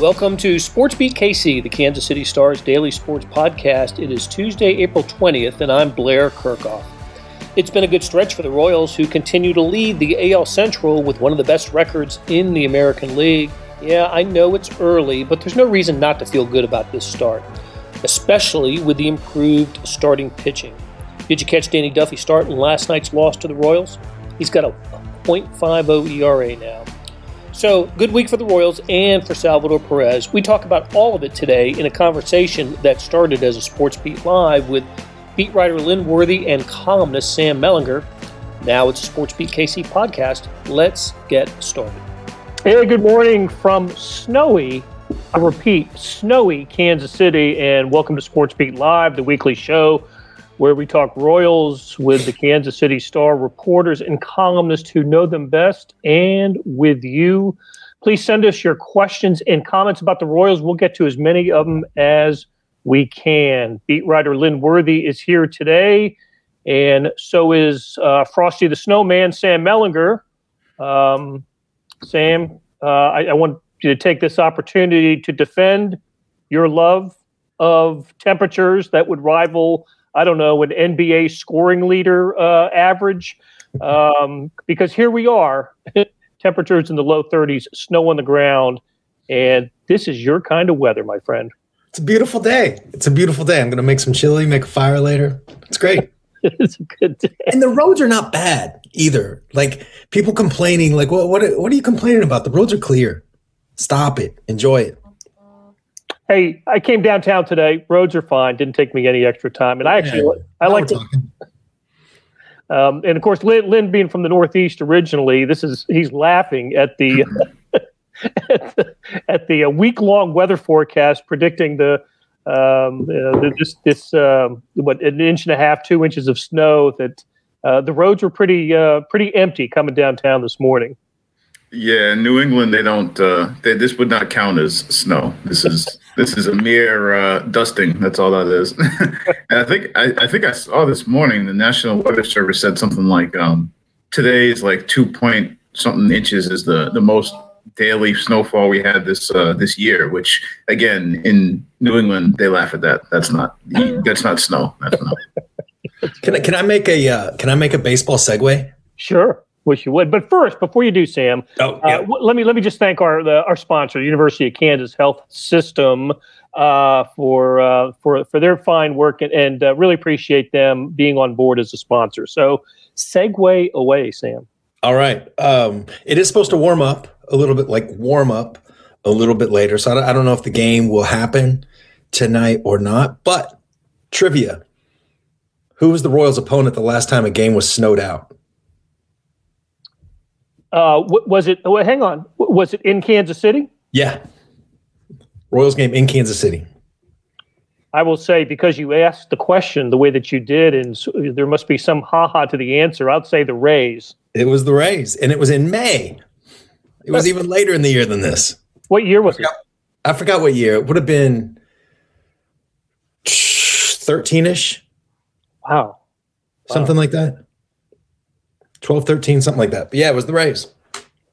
Welcome to Sports Beat KC, the Kansas City Stars daily sports podcast. It is Tuesday, April 20th, and I'm Blair Kerkhoff. It's been a good stretch for the Royals, who continue to lead the AL Central with one of the best records in the American League. Yeah, I know it's early, but there's no reason not to feel good about this start, especially with the improved starting pitching. Did you catch Danny Duffy start in last night's loss to the Royals? He's got a .50 ERA now. So, good week for the Royals and for Salvador Perez. We talk about all of it today in a conversation that started as a Sports Beat Live with beat writer Lynn Worthy and columnist Sam Mellinger. Now it's a Sports Beat KC podcast. Let's get started. Hey, good morning from snowy, I repeat, snowy Kansas City, and welcome to Sports Beat Live, the weekly show where we talk Royals with the Kansas City Star reporters and columnists who know them best and with you. Please send us your questions and comments about the Royals. We'll get to as many of them as we can. Beat writer Lynn Worthy is here today, and so is uh, Frosty the Snowman, Sam Mellinger. Um, Sam, uh, I, I want you to take this opportunity to defend your love of temperatures that would rival I don't know, an NBA scoring leader uh, average. Um, because here we are, temperatures in the low 30s, snow on the ground, and this is your kind of weather, my friend. It's a beautiful day. It's a beautiful day. I'm going to make some chili, make a fire later. It's great. it's a good day. And the roads are not bad either. Like people complaining, like, what, what, what are you complaining about? The roads are clear. Stop it. Enjoy it. Hey, I came downtown today. Roads are fine. Didn't take me any extra time, and I actually yeah, I like to. Um, and of course, Lynn, Lynn, being from the Northeast originally, this is he's laughing at the at the, at the uh, week long weather forecast predicting the um, uh, this this um, what an inch and a half, two inches of snow. That uh, the roads were pretty uh, pretty empty coming downtown this morning. Yeah, in New England, they don't. Uh, they, this would not count as snow. This is this is a mere uh, dusting. That's all that is. and I think I, I, think I saw this morning the National Weather Service said something like um, today's like two point something inches is the the most daily snowfall we had this uh, this year. Which again in New England they laugh at that. That's not that's not snow. That's not. can I can I make a uh, can I make a baseball segue? Sure. Wish you would. But first, before you do, Sam, oh, uh, yeah. uh, w- let me let me just thank our the, our sponsor, University of Kansas Health System, uh, for uh, for for their fine work and, and uh, really appreciate them being on board as a sponsor. So, segue away, Sam. All right. Um, it is supposed to warm up a little bit, like warm up a little bit later. So I don't, I don't know if the game will happen tonight or not. But trivia: Who was the Royals' opponent the last time a game was snowed out? Uh, was it? Oh, hang on. Was it in Kansas City? Yeah. Royals game in Kansas City. I will say because you asked the question the way that you did, and there must be some ha ha to the answer. I'd say the Rays. It was the Rays, and it was in May. It was even later in the year than this. What year was I forgot, it? I forgot what year. It would have been thirteen ish. Wow. Something wow. like that. 12, 13, something like that. But yeah, it was the Rays.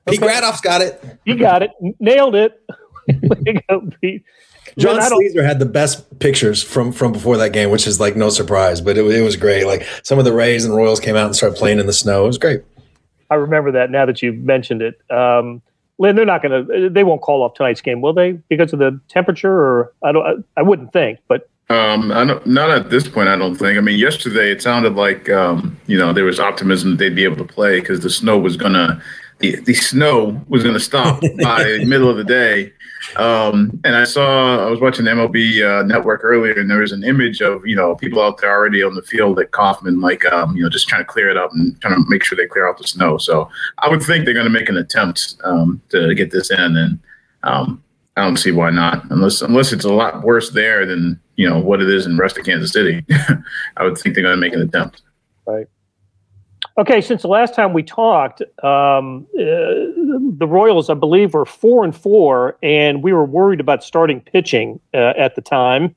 Pete okay. Grathoff's got it. You got it. Nailed it. John Sleezer had the best pictures from from before that game, which is like no surprise, but it, it was great. Like some of the Rays and Royals came out and started playing in the snow. It was great. I remember that now that you've mentioned it. Um, Lynn, they're not going to. They won't call off tonight's game, will they? Because of the temperature, or I don't. I, I wouldn't think, but um, I don't, not at this point. I don't think. I mean, yesterday it sounded like um, you know there was optimism that they'd be able to play because the snow was gonna the, the snow was gonna stop by the middle of the day. Um, and I saw I was watching the MLB uh, Network earlier, and there was an image of you know people out there already on the field at Kauffman, like um, you know just trying to clear it up and trying to make sure they clear out the snow. So I would think they're going to make an attempt um, to get this in, and um, I don't see why not, unless unless it's a lot worse there than you know what it is in the rest of Kansas City. I would think they're going to make an attempt. Right. Okay. Since the last time we talked, um, uh, the Royals, I believe, were four and four, and we were worried about starting pitching uh, at the time.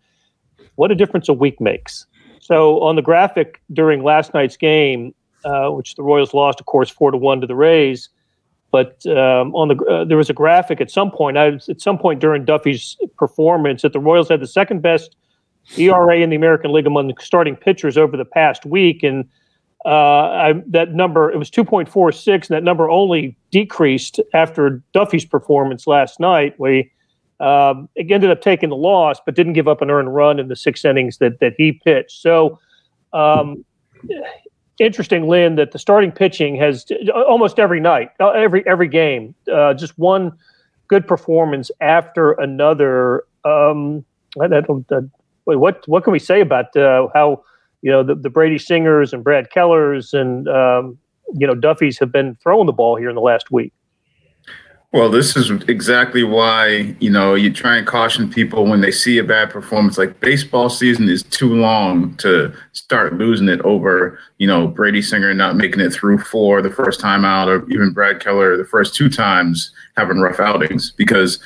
What a difference a week makes. So on the graphic during last night's game, uh, which the Royals lost, of course, four to one to the Rays But um, on the uh, there was a graphic at some point. I, at some point during Duffy's performance, that the Royals had the second best ERA in the American League among the starting pitchers over the past week, and uh, I, that number it was 2.46, and that number only decreased after Duffy's performance last night. We um, ended up taking the loss, but didn't give up an earned run in the six innings that that he pitched. So. Um, interesting, Lynn, that the starting pitching has almost every night, uh, every every game, uh, just one good performance after another. Um, uh, what what can we say about uh, how you know the, the Brady Singers and Brad Kellers and um, you know Duffy's have been throwing the ball here in the last week? Well, this is exactly why, you know, you try and caution people when they see a bad performance. Like baseball season is too long to start losing it over, you know, Brady Singer not making it through four the first time out, or even Brad Keller the first two times having rough outings. Because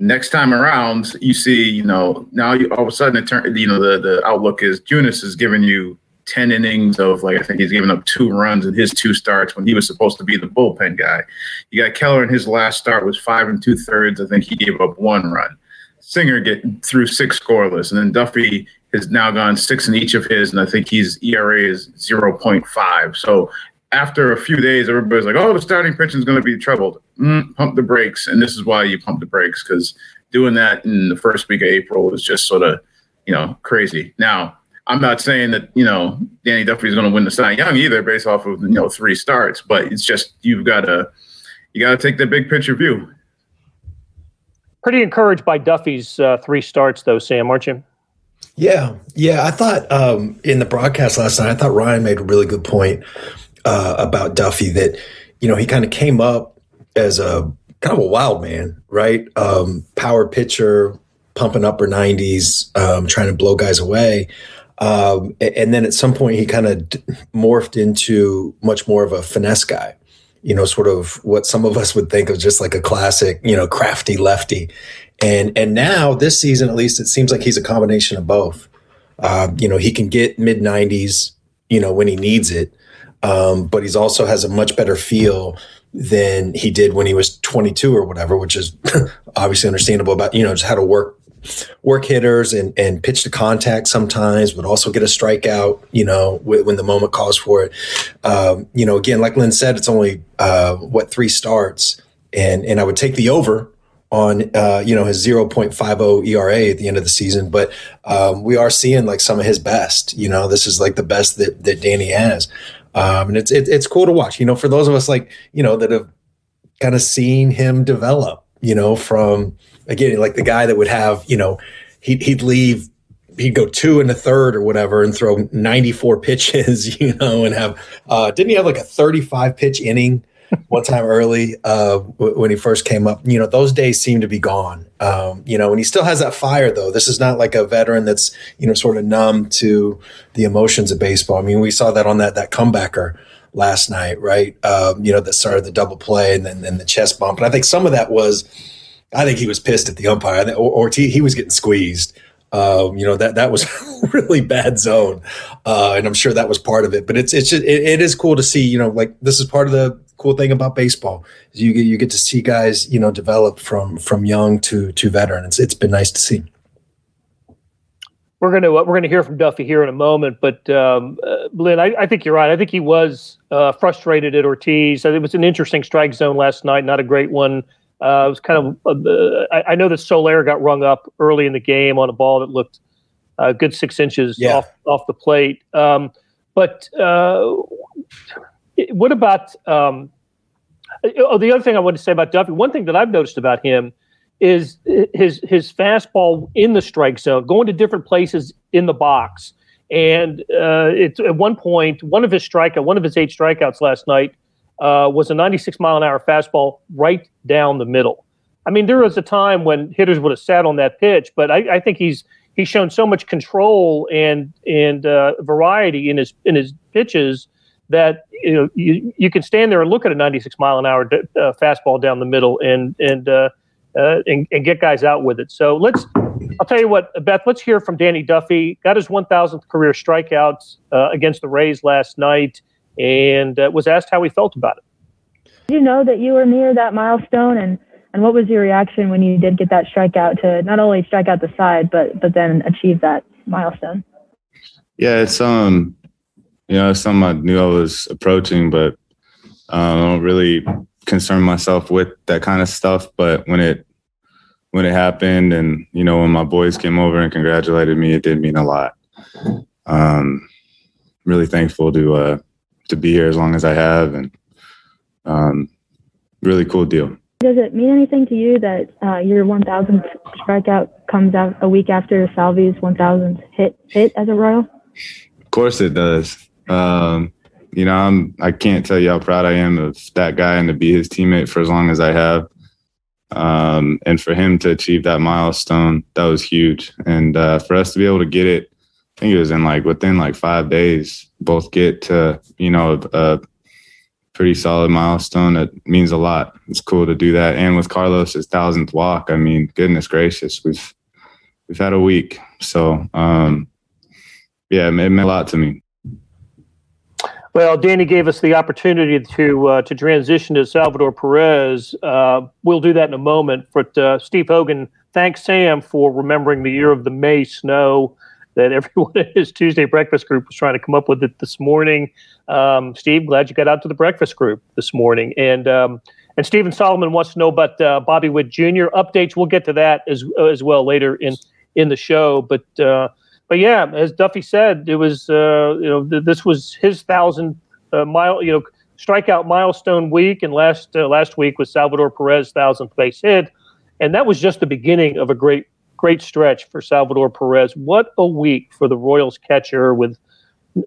next time around, you see, you know, now you all of a sudden it turn, you know, the the outlook is Junis is giving you 10 innings of like I think he's given up two runs in his two starts when he was supposed to be the bullpen guy. You got Keller in his last start was five and two thirds. I think he gave up one run. Singer get through six scoreless, and then Duffy has now gone six in each of his, and I think he's ERA is 0.5. So after a few days, everybody's like, "Oh, the starting pitching is going to be troubled." Mm, pump the brakes, and this is why you pump the brakes because doing that in the first week of April is just sort of, you know, crazy. Now I'm not saying that you know Danny Duffy is going to win the Cy Young either, based off of you know three starts. But it's just you've got to you got to take the big picture view. Pretty encouraged by Duffy's uh, three starts, though, Sam, aren't you? Yeah, yeah. I thought um, in the broadcast last night, I thought Ryan made a really good point uh, about Duffy that you know he kind of came up as a kind of a wild man, right? Um, power pitcher, pumping upper 90s, um, trying to blow guys away. Um, and then at some point, he kind of d- morphed into much more of a finesse guy, you know, sort of what some of us would think of just like a classic, you know, crafty lefty. And and now this season, at least, it seems like he's a combination of both. Uh, you know, he can get mid 90s, you know, when he needs it, um, but he's also has a much better feel than he did when he was 22 or whatever, which is obviously understandable about, you know, just how to work work hitters and, and pitch to contact sometimes, but also get a strikeout, you know, when the moment calls for it. Um, you know, again, like Lynn said, it's only, uh, what, three starts. And, and I would take the over on, uh, you know, his 0.50 ERA at the end of the season. But um, we are seeing like some of his best, you know, this is like the best that, that Danny has. Um, and it's, it, it's cool to watch, you know, for those of us like, you know, that have kind of seen him develop, you know, from, again, like the guy that would have, you know, he'd, he'd leave, he'd go two and a third or whatever and throw 94 pitches, you know, and have, uh, didn't he have like a 35 pitch inning one time early uh, w- when he first came up? You know, those days seem to be gone. Um, you know, and he still has that fire though. This is not like a veteran that's, you know, sort of numb to the emotions of baseball. I mean, we saw that on that, that comebacker last night, right? Um, you know, that started the double play and then, then the chest bump. And I think some of that was, I think he was pissed at the umpire. Or, or he, he was getting squeezed. Um, you know that that was really bad zone, uh, and I'm sure that was part of it. But it's it's just, it, it is cool to see. You know, like this is part of the cool thing about baseball. Is you get you get to see guys you know develop from from young to to veteran. It's it's been nice to see. We're gonna we're gonna hear from Duffy here in a moment, but um, uh, Lynn, I, I, think you're right. I think he was uh, frustrated at Ortiz. It was an interesting strike zone last night, not a great one. Uh, it was kind of, uh, I, I, know that Soler got rung up early in the game on a ball that looked a uh, good six inches yeah. off, off the plate. Um, but uh, what about um, oh, the other thing I wanted to say about Duffy? One thing that I've noticed about him is his his fastball in the strike zone, going to different places in the box. And uh, it's at one point, one of his strikeout, one of his eight strikeouts last night uh, was a 96 mile an hour fastball right down the middle. I mean, there was a time when hitters would have sat on that pitch, but I, I think he's he's shown so much control and and uh, variety in his in his pitches that you know you, you can stand there and look at a 96 mile an hour uh, fastball down the middle and and, uh, uh, and and get guys out with it. So let's. I'll tell you what, Beth. Let's hear from Danny Duffy. Got his 1,000th career strikeouts uh, against the Rays last night and uh, was asked how he felt about it. Did you know that you were near that milestone and and what was your reaction when you did get that strikeout to not only strike out the side but but then achieve that milestone? Yeah, it's um you know, it's something I knew I was approaching, but um, I don't really concern myself with that kind of stuff. But when it when it happened, and you know, when my boys came over and congratulated me, it did mean a lot. Um, really thankful to uh, to be here as long as I have, and um, really cool deal. Does it mean anything to you that uh, your 1,000th strikeout comes out a week after Salvi's 1,000th hit hit as a Royal? Of course, it does. Um, you know, I'm I can't tell you how proud I am of that guy and to be his teammate for as long as I have. Um, and for him to achieve that milestone, that was huge. And uh, for us to be able to get it, I think it was in like within like five days, both get to you know a, a pretty solid milestone. That means a lot. It's cool to do that. And with Carlos's thousandth walk, I mean, goodness gracious, we've we've had a week. So um, yeah, it meant a lot to me. Well, Danny gave us the opportunity to uh, to transition to Salvador Perez. Uh, we'll do that in a moment. But uh, Steve Hogan, thanks Sam for remembering the year of the May snow that everyone in his Tuesday breakfast group was trying to come up with it this morning. Um, Steve, glad you got out to the breakfast group this morning. And um, and Stephen Solomon wants to know about uh, Bobby Witt Jr. updates. We'll get to that as as well later in in the show. But uh, but yeah, as Duffy said, it was uh, you know th- this was his thousand uh, mile you know strikeout milestone week, and last uh, last week was Salvador Perez thousandth base hit, and that was just the beginning of a great great stretch for Salvador Perez. What a week for the Royals catcher with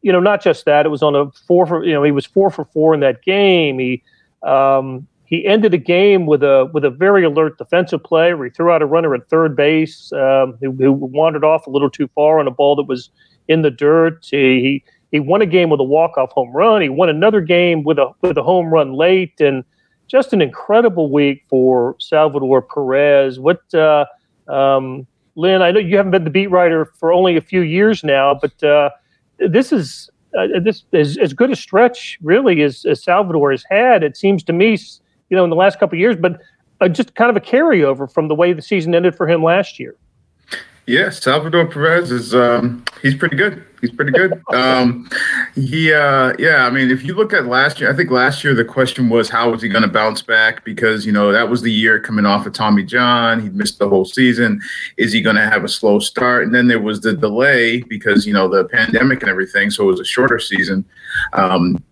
you know not just that it was on a four for you know he was four for four in that game. He um, he ended the game with a with a very alert defensive play where he threw out a runner at third base um, who, who, wandered off a little too far on a ball that was in the dirt. He he won a game with a walk off home run. He won another game with a with a home run late, and just an incredible week for Salvador Perez. What uh, um, Lynn? I know you haven't been the beat writer for only a few years now, but uh, this is. Uh, this is as good a stretch, really, as, as Salvador has had. It seems to me you know, in the last couple of years, but uh, just kind of a carryover from the way the season ended for him last year. Yeah, Salvador Perez is um, he's pretty good. He's pretty good. Um, he uh, yeah, I mean, if you look at last year, I think last year the question was how was he going to bounce back because you know that was the year coming off of Tommy John. He missed the whole season. Is he going to have a slow start? And then there was the delay because you know the pandemic and everything, so it was a shorter season. Um,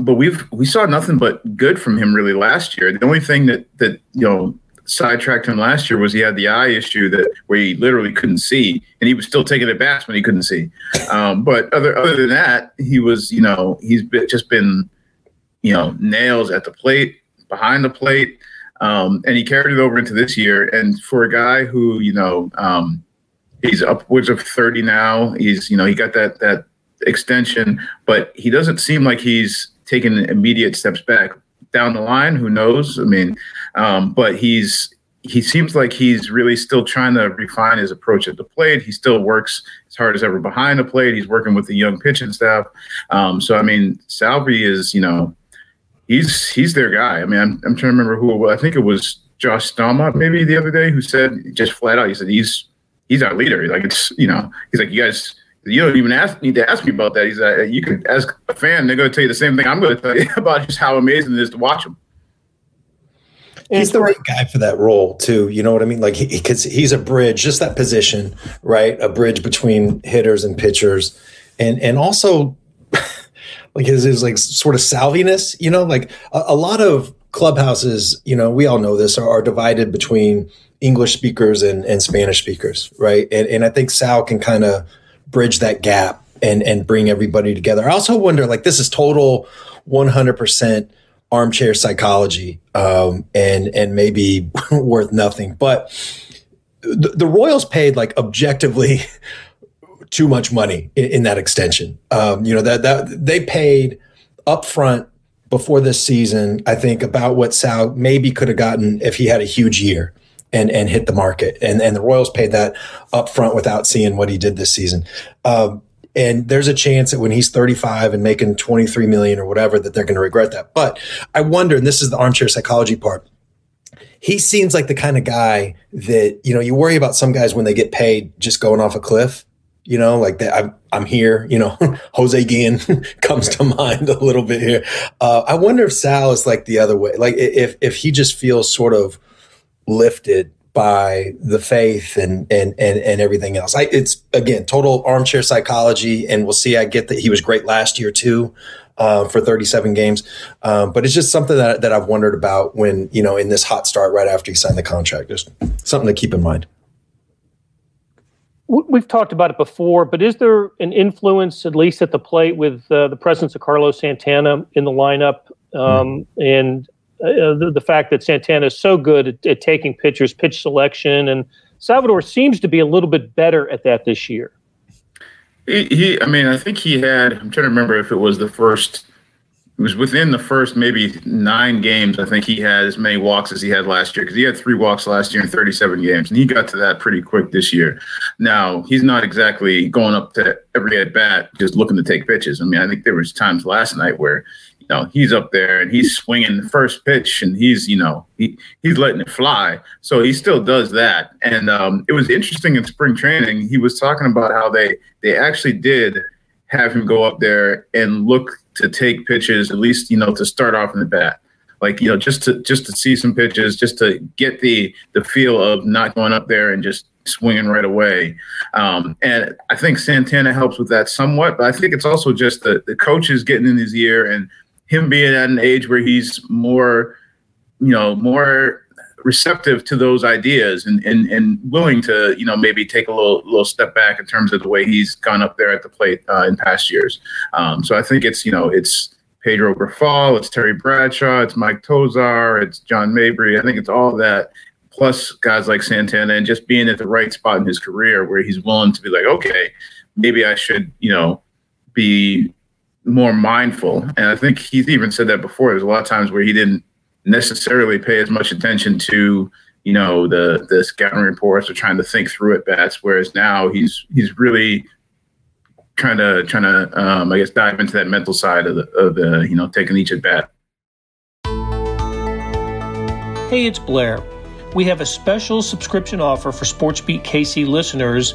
but we've we saw nothing but good from him really last year. The only thing that that you know sidetracked him last year was he had the eye issue that where he literally couldn't see, and he was still taking at bats when he couldn't see. Um, but other other than that, he was you know he's been, just been you know nails at the plate, behind the plate, um, and he carried it over into this year. And for a guy who you know um, he's upwards of thirty now, he's you know he got that that extension, but he doesn't seem like he's taking immediate steps back. Down the line, who knows? I mean, um, but he's he seems like he's really still trying to refine his approach at the plate. He still works as hard as ever behind the plate. He's working with the young pitching staff. Um, so I mean, Salvi is you know he's he's their guy. I mean, I'm, I'm trying to remember who. I think it was Josh Staumont maybe the other day who said just flat out he said he's he's our leader. Like it's you know he's like you guys you don't even ask, need to ask me about that. He's like, you can ask a fan; they're going to tell you the same thing I'm going to tell you about just how amazing it is to watch him. He's the right guy for that role too. You know what I mean? Like because he, he's a bridge, just that position, right? A bridge between hitters and pitchers, and and also like his his like sort of salviness. You know, like a, a lot of clubhouses, you know, we all know this, are, are divided between English speakers and, and Spanish speakers, right? And and I think Sal can kind of bridge that gap and and bring everybody together. I also wonder, like, this is total 100% armchair psychology, um, and and maybe worth nothing. But the, the, Royals paid like objectively too much money in, in that extension. Um, you know that that they paid upfront before this season. I think about what Sal maybe could have gotten if he had a huge year and and hit the market. And and the Royals paid that up front without seeing what he did this season. Um, and there's a chance that when he's 35 and making 23 million or whatever, that they're going to regret that. But I wonder, and this is the armchair psychology part. He seems like the kind of guy that you know you worry about some guys when they get paid just going off a cliff you know, like that. I'm, I'm here, you know, Jose Guillen comes to mind a little bit here. Uh, I wonder if Sal is like the other way, like if, if he just feels sort of lifted by the faith and, and, and, and everything else. I, it's again, total armchair psychology. And we'll see. I get that he was great last year too. Uh, for 37 games. Um, but it's just something that, that I've wondered about when, you know, in this hot start right after he signed the contract. Just something to keep in mind we've talked about it before, but is there an influence, at least at the plate, with uh, the presence of Carlos Santana in the lineup um, mm. and uh, the, the, fact that Santana is so good at, at, taking pitchers, pitch selection, and Salvador seems to be a little bit better at that this year. He, he I mean, I think he had. I'm trying to remember if it was the first it was within the first maybe nine games. I think he had as many walks as he had last year because he had three walks last year in 37 games, and he got to that pretty quick this year. Now he's not exactly going up to every at bat just looking to take pitches. I mean, I think there was times last night where know he's up there and he's swinging the first pitch and he's you know he he's letting it fly. So he still does that. And um, it was interesting in spring training. He was talking about how they they actually did have him go up there and look to take pitches, at least you know to start off in the bat. Like you know, just to just to see some pitches, just to get the the feel of not going up there and just swinging right away. Um, and I think Santana helps with that somewhat, but I think it's also just the the coaches getting in his ear and him being at an age where he's more, you know, more receptive to those ideas and, and, and willing to, you know, maybe take a little little step back in terms of the way he's gone up there at the plate uh, in past years. Um, so I think it's, you know, it's Pedro Grifol, it's Terry Bradshaw, it's Mike Tosar, it's John Mabry. I think it's all that plus guys like Santana and just being at the right spot in his career where he's willing to be like, okay, maybe I should, you know, be more mindful. And I think he's even said that before. There's a lot of times where he didn't necessarily pay as much attention to you know the the scouting reports or trying to think through at bats whereas now he's he's really trying to trying to um, i guess dive into that mental side of the of the you know taking each at bat hey it's blair we have a special subscription offer for sportsbeat kc listeners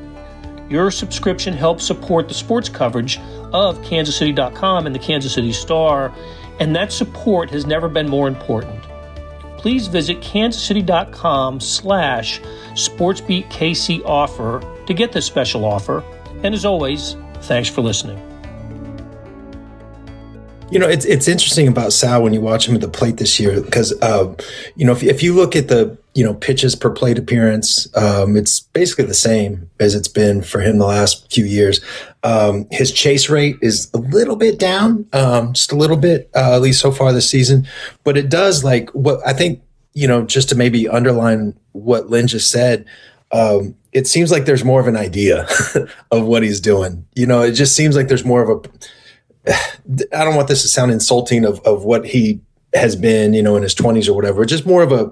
Your subscription helps support the sports coverage of kansascity.com and the Kansas City Star, and that support has never been more important please visit kansascity.com slash sportsbeatkc offer to get this special offer. And as always, thanks for listening. You know, it's it's interesting about Sal when you watch him at the plate this year because, uh, you know, if, if you look at the you know pitches per plate appearance, um, it's basically the same as it's been for him the last few years. Um, his chase rate is a little bit down, um, just a little bit, uh, at least so far this season. But it does like what I think. You know, just to maybe underline what Lynn just said, um, it seems like there's more of an idea of what he's doing. You know, it just seems like there's more of a I don't want this to sound insulting of, of what he has been, you know, in his 20s or whatever, just more of a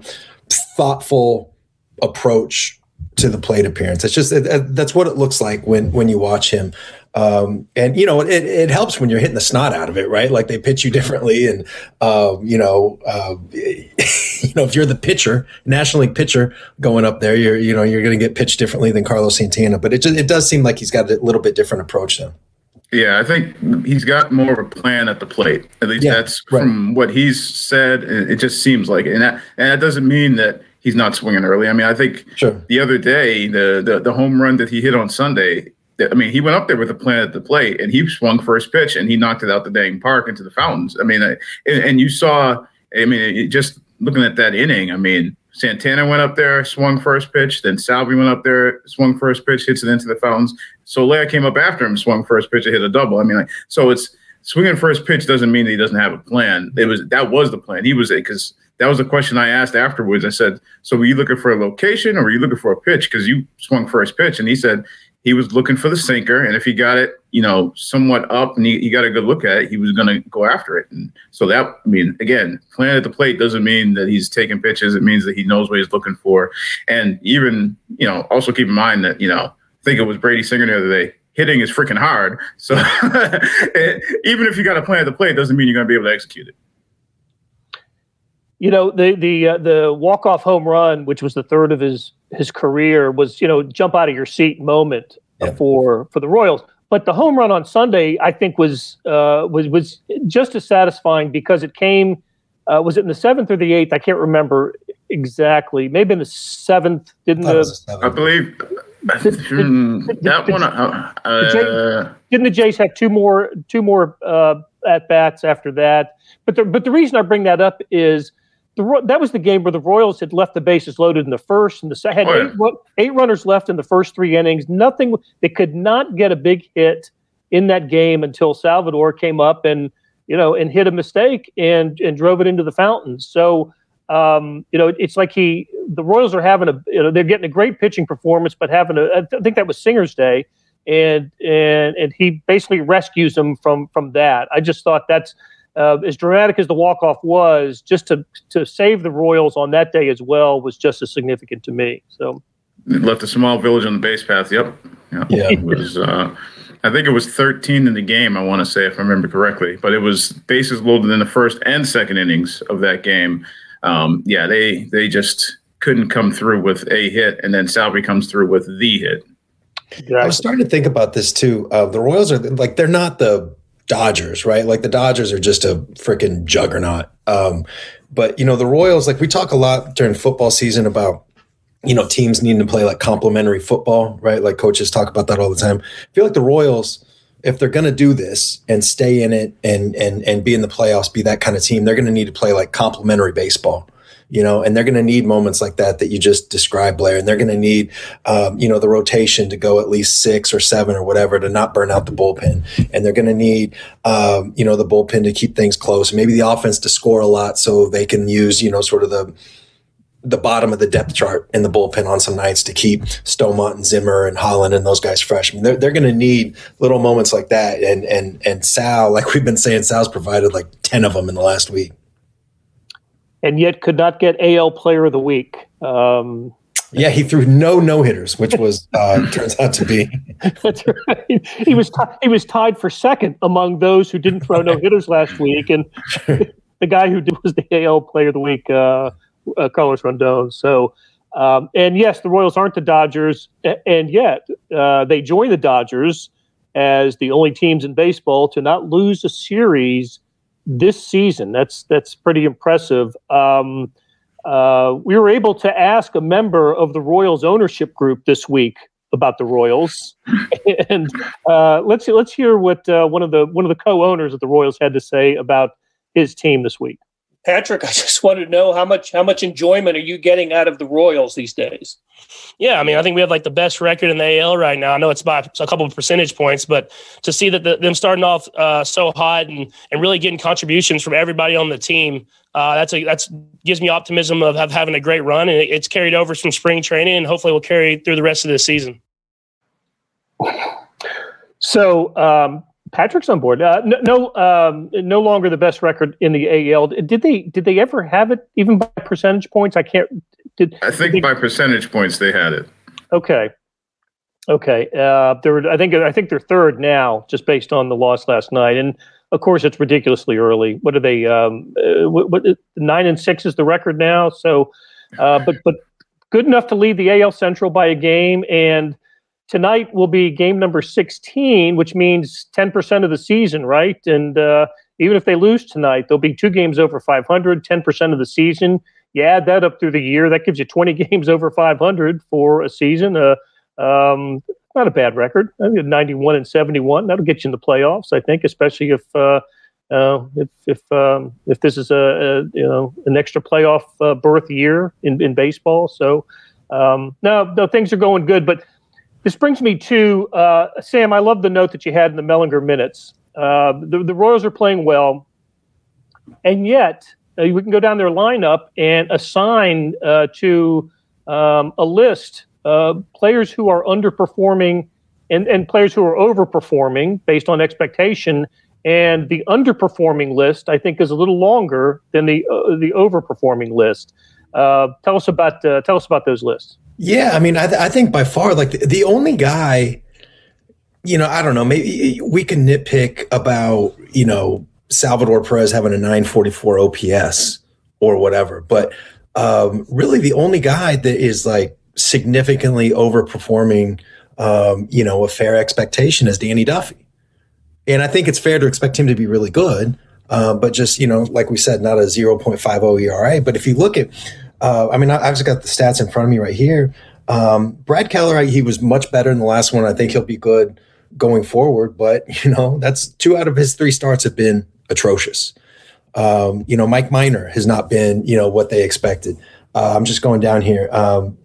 thoughtful approach to the plate appearance. It's just, it, it, that's what it looks like when, when you watch him. Um, and you know, it, it helps when you're hitting the snot out of it, right? Like they pitch you differently. And, uh, you know, uh, you know, if you're the pitcher, National League pitcher going up there, you're, you know, you're going to get pitched differently than Carlos Santana, but it just, it does seem like he's got a little bit different approach then. Yeah, I think he's got more of a plan at the plate. At least yeah, that's right. from what he's said. It just seems like, it. and that, and that doesn't mean that he's not swinging early. I mean, I think sure. the other day, the, the the home run that he hit on Sunday. I mean, he went up there with a plan at the plate, and he swung first pitch, and he knocked it out the dang park into the fountains. I mean, and, and you saw. I mean, just looking at that inning. I mean, Santana went up there, swung first pitch. Then Salvi went up there, swung first pitch, hits it into the fountains. Soler came up after him, swung first pitch, and hit a double. I mean, like, so it's swinging first pitch doesn't mean that he doesn't have a plan. It was that was the plan. He was because that was the question I asked afterwards. I said, "So were you looking for a location or were you looking for a pitch? Because you swung first pitch." And he said he was looking for the sinker, and if he got it, you know, somewhat up, and he, he got a good look at it, he was going to go after it. And so that, I mean, again, playing at the plate doesn't mean that he's taking pitches. It means that he knows what he's looking for. And even, you know, also keep in mind that, you know, think it was Brady Singer the other day hitting is freaking hard. So even if you got a plan at the plate, doesn't mean you're going to be able to execute it. You know the the uh, the walk off home run, which was the third of his his career, was you know jump out of your seat moment yeah. for for the Royals. But the home run on Sunday, I think, was uh, was was just as satisfying because it came. Uh, was it in the seventh or the eighth? I can't remember exactly. Maybe in the seventh. Didn't the? I believe that one. Uh, uh, didn't the Jays have two more two more uh, at bats after that? But the but the reason I bring that up is the that was the game where the Royals had left the bases loaded in the first and the had oh, yeah. eight, eight runners left in the first three innings. Nothing. They could not get a big hit in that game until Salvador came up and you know and hit a mistake and and drove it into the fountain. So um, you know it's like he the Royals are having a you know they're getting a great pitching performance, but having a I think that was Singer's day. And and and he basically rescues them from from that. I just thought that's uh, as dramatic as the walk off was, just to to save the Royals on that day as well was just as significant to me. So it left a small village on the base path. Yep. Yep. Yeah. It was. Uh, I think it was 13 in the game. I want to say, if I remember correctly, but it was bases loaded in the first and second innings of that game. Um, yeah, they they just couldn't come through with a hit, and then Salvi comes through with the hit. I was starting to think about this too. Uh, the Royals are like they're not the Dodgers, right? Like the Dodgers are just a freaking juggernaut. Um, but you know, the Royals, like we talk a lot during football season about, you know, teams needing to play like complementary football, right? Like coaches talk about that all the time. I feel like the Royals, if they're going to do this and stay in it and and and be in the playoffs, be that kind of team, they're going to need to play like complementary baseball you know, and they're going to need moments like that that you just described, Blair, and they're going to need, um, you know, the rotation to go at least six or seven or whatever to not burn out the bullpen, and they're going to need, um, you know, the bullpen to keep things close, maybe the offense to score a lot so they can use, you know, sort of the the bottom of the depth chart in the bullpen on some nights to keep Staumont and Zimmer and Holland and those guys fresh. I mean, they're, they're going to need little moments like that. And, and, and Sal, like we've been saying, Sal's provided like 10 of them in the last week and yet could not get AL Player of the Week. Um, yeah, he threw no no hitters, which was uh, turns out to be. That's right. He was t- he was tied for second among those who didn't throw no hitters last week, and the guy who did was the AL Player of the Week, uh, uh, Carlos Rodon. So, um, and yes, the Royals aren't the Dodgers, and yet uh, they join the Dodgers as the only teams in baseball to not lose a series this season. That's that's pretty impressive. Um, uh, we were able to ask a member of the Royals ownership group this week about the Royals, and uh, let's let's hear what uh, one of the one of the co-owners of the Royals had to say about his team this week. Patrick, I just wanted to know how much how much enjoyment are you getting out of the Royals these days? Yeah, I mean, I think we have like the best record in the AL right now. I know it's by a couple of percentage points, but to see that the, them starting off uh, so hot and and really getting contributions from everybody on the team, uh, that's a that's gives me optimism of, of having a great run, and it's carried over from spring training, and hopefully will carry through the rest of the season. So, um, Patrick's on board. Uh, no, no, um, no longer the best record in the AL. Did they? Did they ever have it even by percentage points? I can't. Did I think they, by percentage points they had it? Okay, okay. Uh, they're. I think. I think they're third now, just based on the loss last night. And of course, it's ridiculously early. What are they? Um, uh, what, what, nine and six is the record now. So, uh, but but good enough to lead the AL Central by a game and tonight will be game number 16, which means 10% of the season, right? And uh, even if they lose tonight, there'll be two games over 500, 10% of the season. You add that up through the year, that gives you 20 games over 500 for a season. Uh, um, not a bad record. I mean, 91 and 71. That'll get you in the playoffs, I think, especially if. Uh, uh, if if um, if this is a, a, you know an extra playoff uh, berth year in, in baseball, so um, no, no, things are going good. But this brings me to uh, Sam. I love the note that you had in the Mellinger minutes Uh, the, the Royals are playing well, and yet uh, we can go down their lineup and assign uh, to um, a list players who are underperforming and, and players who are overperforming based on expectation. And the underperforming list, I think, is a little longer than the uh, the overperforming list. Uh, tell us about tell us about those lists. Yeah, I mean, I, th- I think by far, like the, the only guy, you know, I don't know, maybe we can nitpick about you know Salvador Perez having a 944 OPS or whatever, but um, really the only guy that is like significantly overperforming, um, you know, a fair expectation is Danny Duffy. And I think it's fair to expect him to be really good, uh, but just, you know, like we said, not a 0.50 ERA. But if you look at, uh, I mean, I, have just got the stats in front of me right here. Um, Brad Keller, he was much better in the last one. I think he'll be good going forward, but, you know, that's two out of his three starts have been atrocious. Um, you know, Mike Minor has not been, you know, what they expected. Uh, I'm just going down here. Um,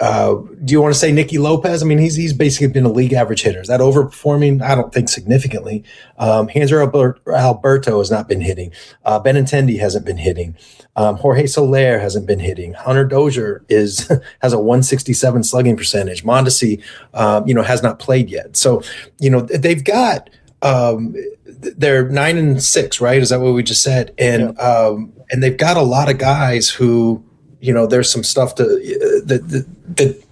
uh, do you want to say Nicky Lopez? I mean, he's he's basically been a league average hitter. Is that overperforming? I don't think significantly. Um, Hanser Alberto has not been hitting. Uh, Benintendi hasn't been hitting. Um, Jorge Soler hasn't been hitting. Hunter Dozier is has a 167 slugging percentage. Mondesi, um, you know, has not played yet. So, you know, they've got um, they're nine and six, right? Is that what we just said? And yeah. um, and they've got a lot of guys who you know, there's some stuff to uh, that, that, that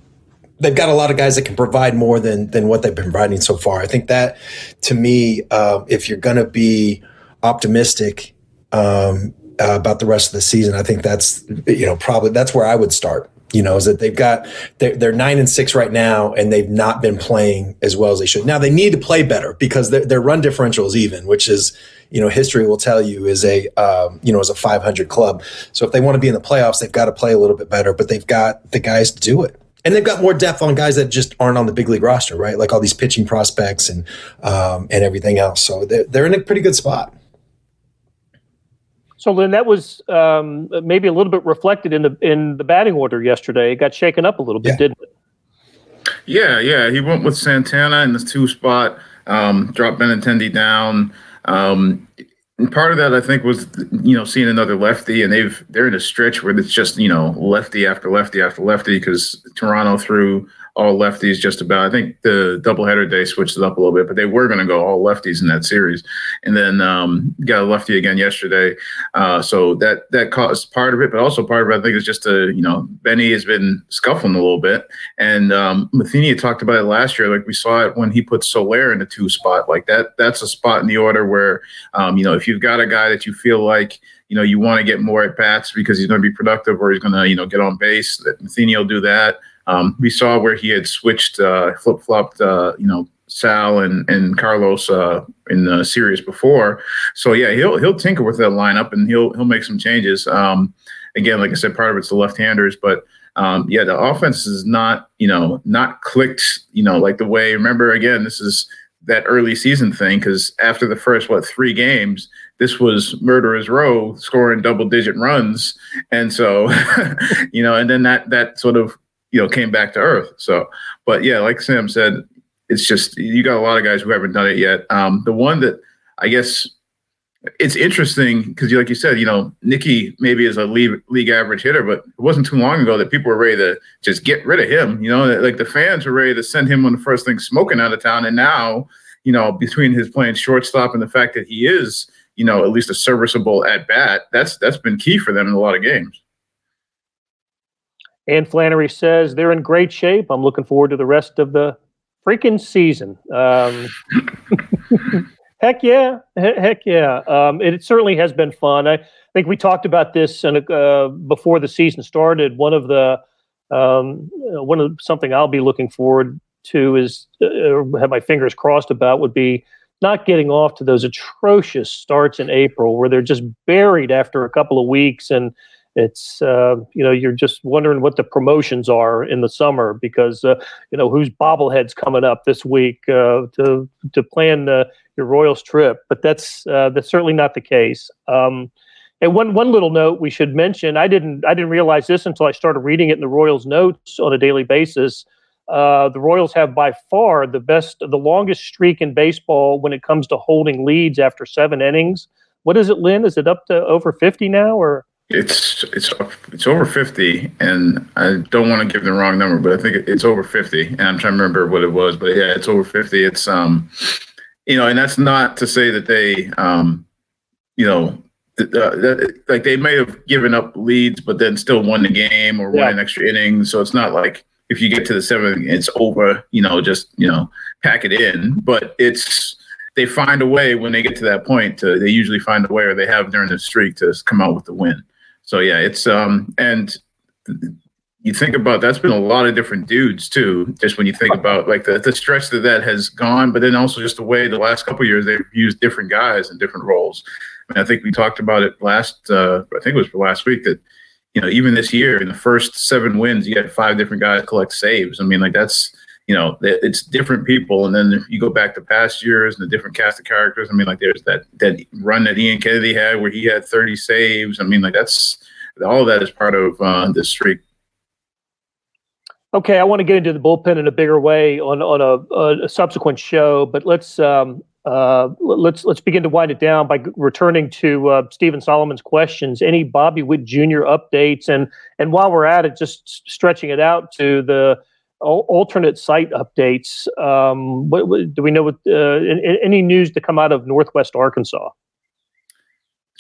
they've got a lot of guys that can provide more than than what they've been providing so far. I think that, to me, uh, if you're going to be optimistic um, uh, about the rest of the season, I think that's you know probably that's where I would start. You know, is that they've got they're, they're nine and six right now, and they've not been playing as well as they should. Now they need to play better because their, their run differential is even, which is you know history will tell you is a um, you know is a 500 club. So if they want to be in the playoffs, they've got to play a little bit better. But they've got the guys to do it, and they've got more depth on guys that just aren't on the big league roster, right? Like all these pitching prospects and um, and everything else. So they're they're in a pretty good spot. So Lynn, that was um, maybe a little bit reflected in the in the batting order yesterday. It got shaken up a little bit, yeah. didn't it? Yeah, yeah. He went with Santana in the two spot, um, dropped Benintendi down. Um, and part of that, I think, was you know seeing another lefty, and they've they're in a stretch where it's just you know lefty after lefty after lefty because Toronto threw all lefties just about. I think the doubleheader day switched it up a little bit, but they were going to go all lefties in that series, and then um, got a lefty again yesterday. Uh, so that that caused part of it, but also part of it I think is just a you know Benny has been scuffling a little bit, and um, Matheny talked about it last year. Like we saw it when he put Soler in the two spot. Like that that's a spot in the order where um, you know if you've got a guy that you feel like you know you want to get more at bats because he's going to be productive or he's going to you know get on base. That Matheny will do that. Um, we saw where he had switched, uh, flip flopped, uh, you know, Sal and and Carlos uh, in the series before. So yeah, he'll he'll tinker with that lineup and he'll he'll make some changes. Um, again, like I said, part of it's the left-handers, but um, yeah, the offense is not you know not clicked you know like the way. Remember again, this is that early season thing because after the first what three games, this was murderers row scoring double digit runs, and so you know, and then that that sort of you know came back to earth. So, but yeah, like Sam said, it's just you got a lot of guys who haven't done it yet. Um, the one that I guess it's interesting because, like you said, you know, Nicky maybe is a league, league average hitter, but it wasn't too long ago that people were ready to just get rid of him. You know, like the fans were ready to send him on the first thing smoking out of town, and now, you know, between his playing shortstop and the fact that he is, you know, at least a serviceable at bat, that's that's been key for them in a lot of games. And Flannery says they're in great shape. I'm looking forward to the rest of the freaking season. Um, heck yeah, heck yeah. Um, it, certainly has been fun. I think we talked about this and uh, before the season started. One of the um, one of something I'll be looking forward to is uh, have my fingers crossed about would be not getting off to those atrocious starts in April where they're just buried after a couple of weeks and it's uh, you know you're just wondering what the promotions are in the summer because uh, you know whose bobbleheads coming up this week uh, to to plan your Royals trip, but that's uh, that's certainly not the case. Um, and one one little note we should mention: I didn't I didn't realize this until I started reading it in the Royals notes on a daily basis. uh, the Royals have by far the best, the longest streak in baseball when it comes to holding leads after seven innings. What is it, Lynn? Is it up to over 50 now or? It's it's it's over fifty, and I don't want to give the wrong number, but I think it's over fifty. And I'm trying to remember what it was, but yeah, it's over fifty. It's um, you know, and that's not to say that they um, you know, uh, like they may have given up leads, but then still won the game or yeah. won an extra inning. So it's not like if you get to the seventh, it's over. You know, just you know, pack it in. But it's they find a way when they get to that point. To, they usually find a way, or they have during the streak to come out with the win. So yeah, it's um and you think about that's been a lot of different dudes too. Just when you think about like the, the stretch that that has gone, but then also just the way the last couple years they've used different guys in different roles. I, mean, I think we talked about it last. Uh, I think it was for last week that you know even this year in the first seven wins you had five different guys collect saves. I mean like that's you know it's different people, and then you go back to past years and the different cast of characters. I mean like there's that that run that Ian Kennedy had where he had 30 saves. I mean like that's all of that is part of uh, this streak. Okay, I want to get into the bullpen in a bigger way on on a, a subsequent show, but let's um, uh, let's let's begin to wind it down by returning to uh, Stephen Solomon's questions. Any Bobby Witt Jr. updates, and and while we're at it, just stretching it out to the alternate site updates. Um, what, what, do we know? What, uh, any news to come out of Northwest Arkansas?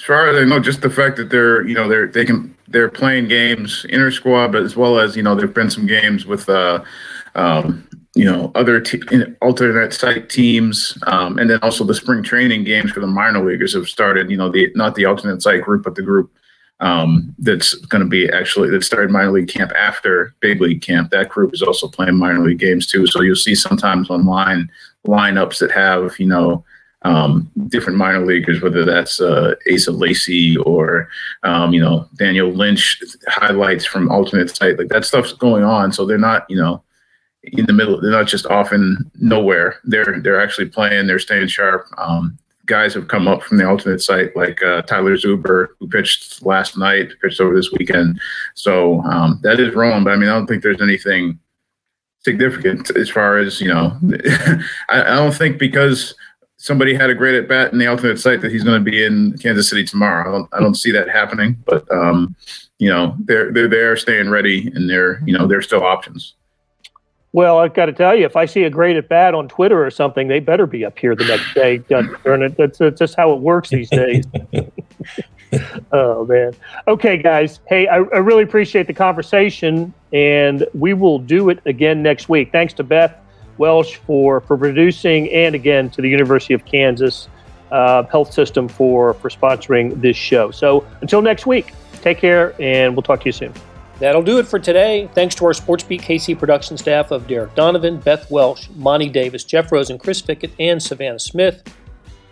As far as I know, just the fact that they're you know they're they can they're playing games inter squad, but as well as you know there've been some games with uh, um, you know other alternate site teams, um, and then also the spring training games for the minor leaguers have started. You know the not the alternate site group, but the group um, that's going to be actually that started minor league camp after big league camp. That group is also playing minor league games too. So you'll see sometimes online lineups that have you know um, different minor leaguers, whether that's uh, Asa Lacy or um, you know Daniel Lynch highlights from alternate site, like that stuff's going on. So they're not you know in the middle. They're not just off in nowhere. They're they're actually playing. They're staying sharp. Um, guys have come up from the alternate site, like uh, Tyler Zuber, who pitched last night, pitched over this weekend. So um, that is wrong, but I mean, I don't think there's anything significant as far as you know. I, I don't think because somebody had a great at bat in the alternate site that he's going to be in Kansas City tomorrow. I don't, I don't see that happening, but um, you know they're they're there, staying ready, and they're you know they're still options. Well, I've got to tell you, if I see a great at bat on Twitter or something, they better be up here the next day. That's, that's just how it works these days. oh man. Okay, guys. Hey, I, I really appreciate the conversation, and we will do it again next week. Thanks to Beth Welsh for for producing, and again to the University of Kansas uh, Health System for for sponsoring this show. So until next week, take care, and we'll talk to you soon. That'll do it for today. Thanks to our SportsBeat KC production staff of Derek Donovan, Beth Welsh, Monty Davis, Jeff Rosen, Chris Fickett, and Savannah Smith.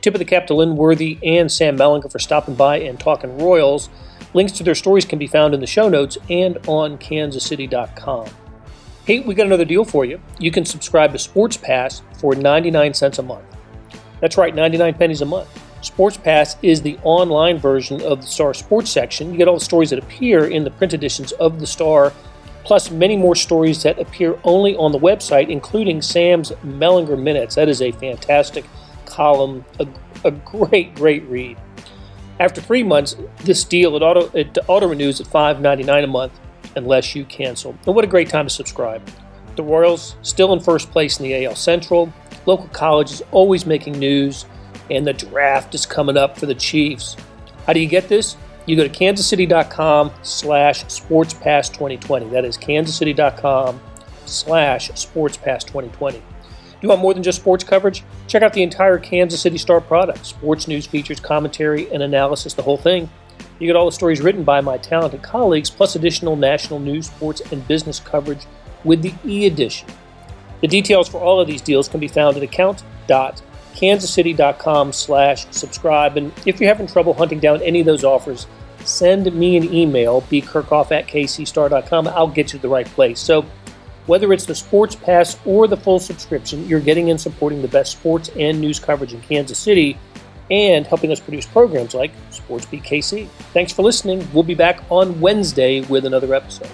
Tip of the cap to Lynn Worthy and Sam Mellinger for stopping by and talking Royals. Links to their stories can be found in the show notes and on kansascity.com. Hey, we got another deal for you. You can subscribe to Sports Pass for 99 cents a month. That's right, 99 pennies a month. Sports Pass is the online version of the Star Sports section. You get all the stories that appear in the print editions of the Star, plus many more stories that appear only on the website, including Sam's Mellinger Minutes. That is a fantastic column, a, a great, great read. After three months, this deal it auto it auto renews at $5.99 a month unless you cancel. And what a great time to subscribe. The Royals still in first place in the AL Central. Local college is always making news, and the draft is coming up for the Chiefs. How do you get this? You go to kansascity.com slash sportspass2020. That is kansascity.com slash sportspass2020. Do You want more than just sports coverage? Check out the entire Kansas City Star product. Sports news, features, commentary, and analysis, the whole thing. You get all the stories written by my talented colleagues, plus additional national news, sports, and business coverage with the e edition. The details for all of these deals can be found at account.kansascity.com slash subscribe. And if you're having trouble hunting down any of those offers, send me an email, bkerkhoff at kcstar.com. I'll get you to the right place. So whether it's the sports pass or the full subscription, you're getting and supporting the best sports and news coverage in Kansas City and helping us produce programs like SportsBeat KC. Thanks for listening. We'll be back on Wednesday with another episode.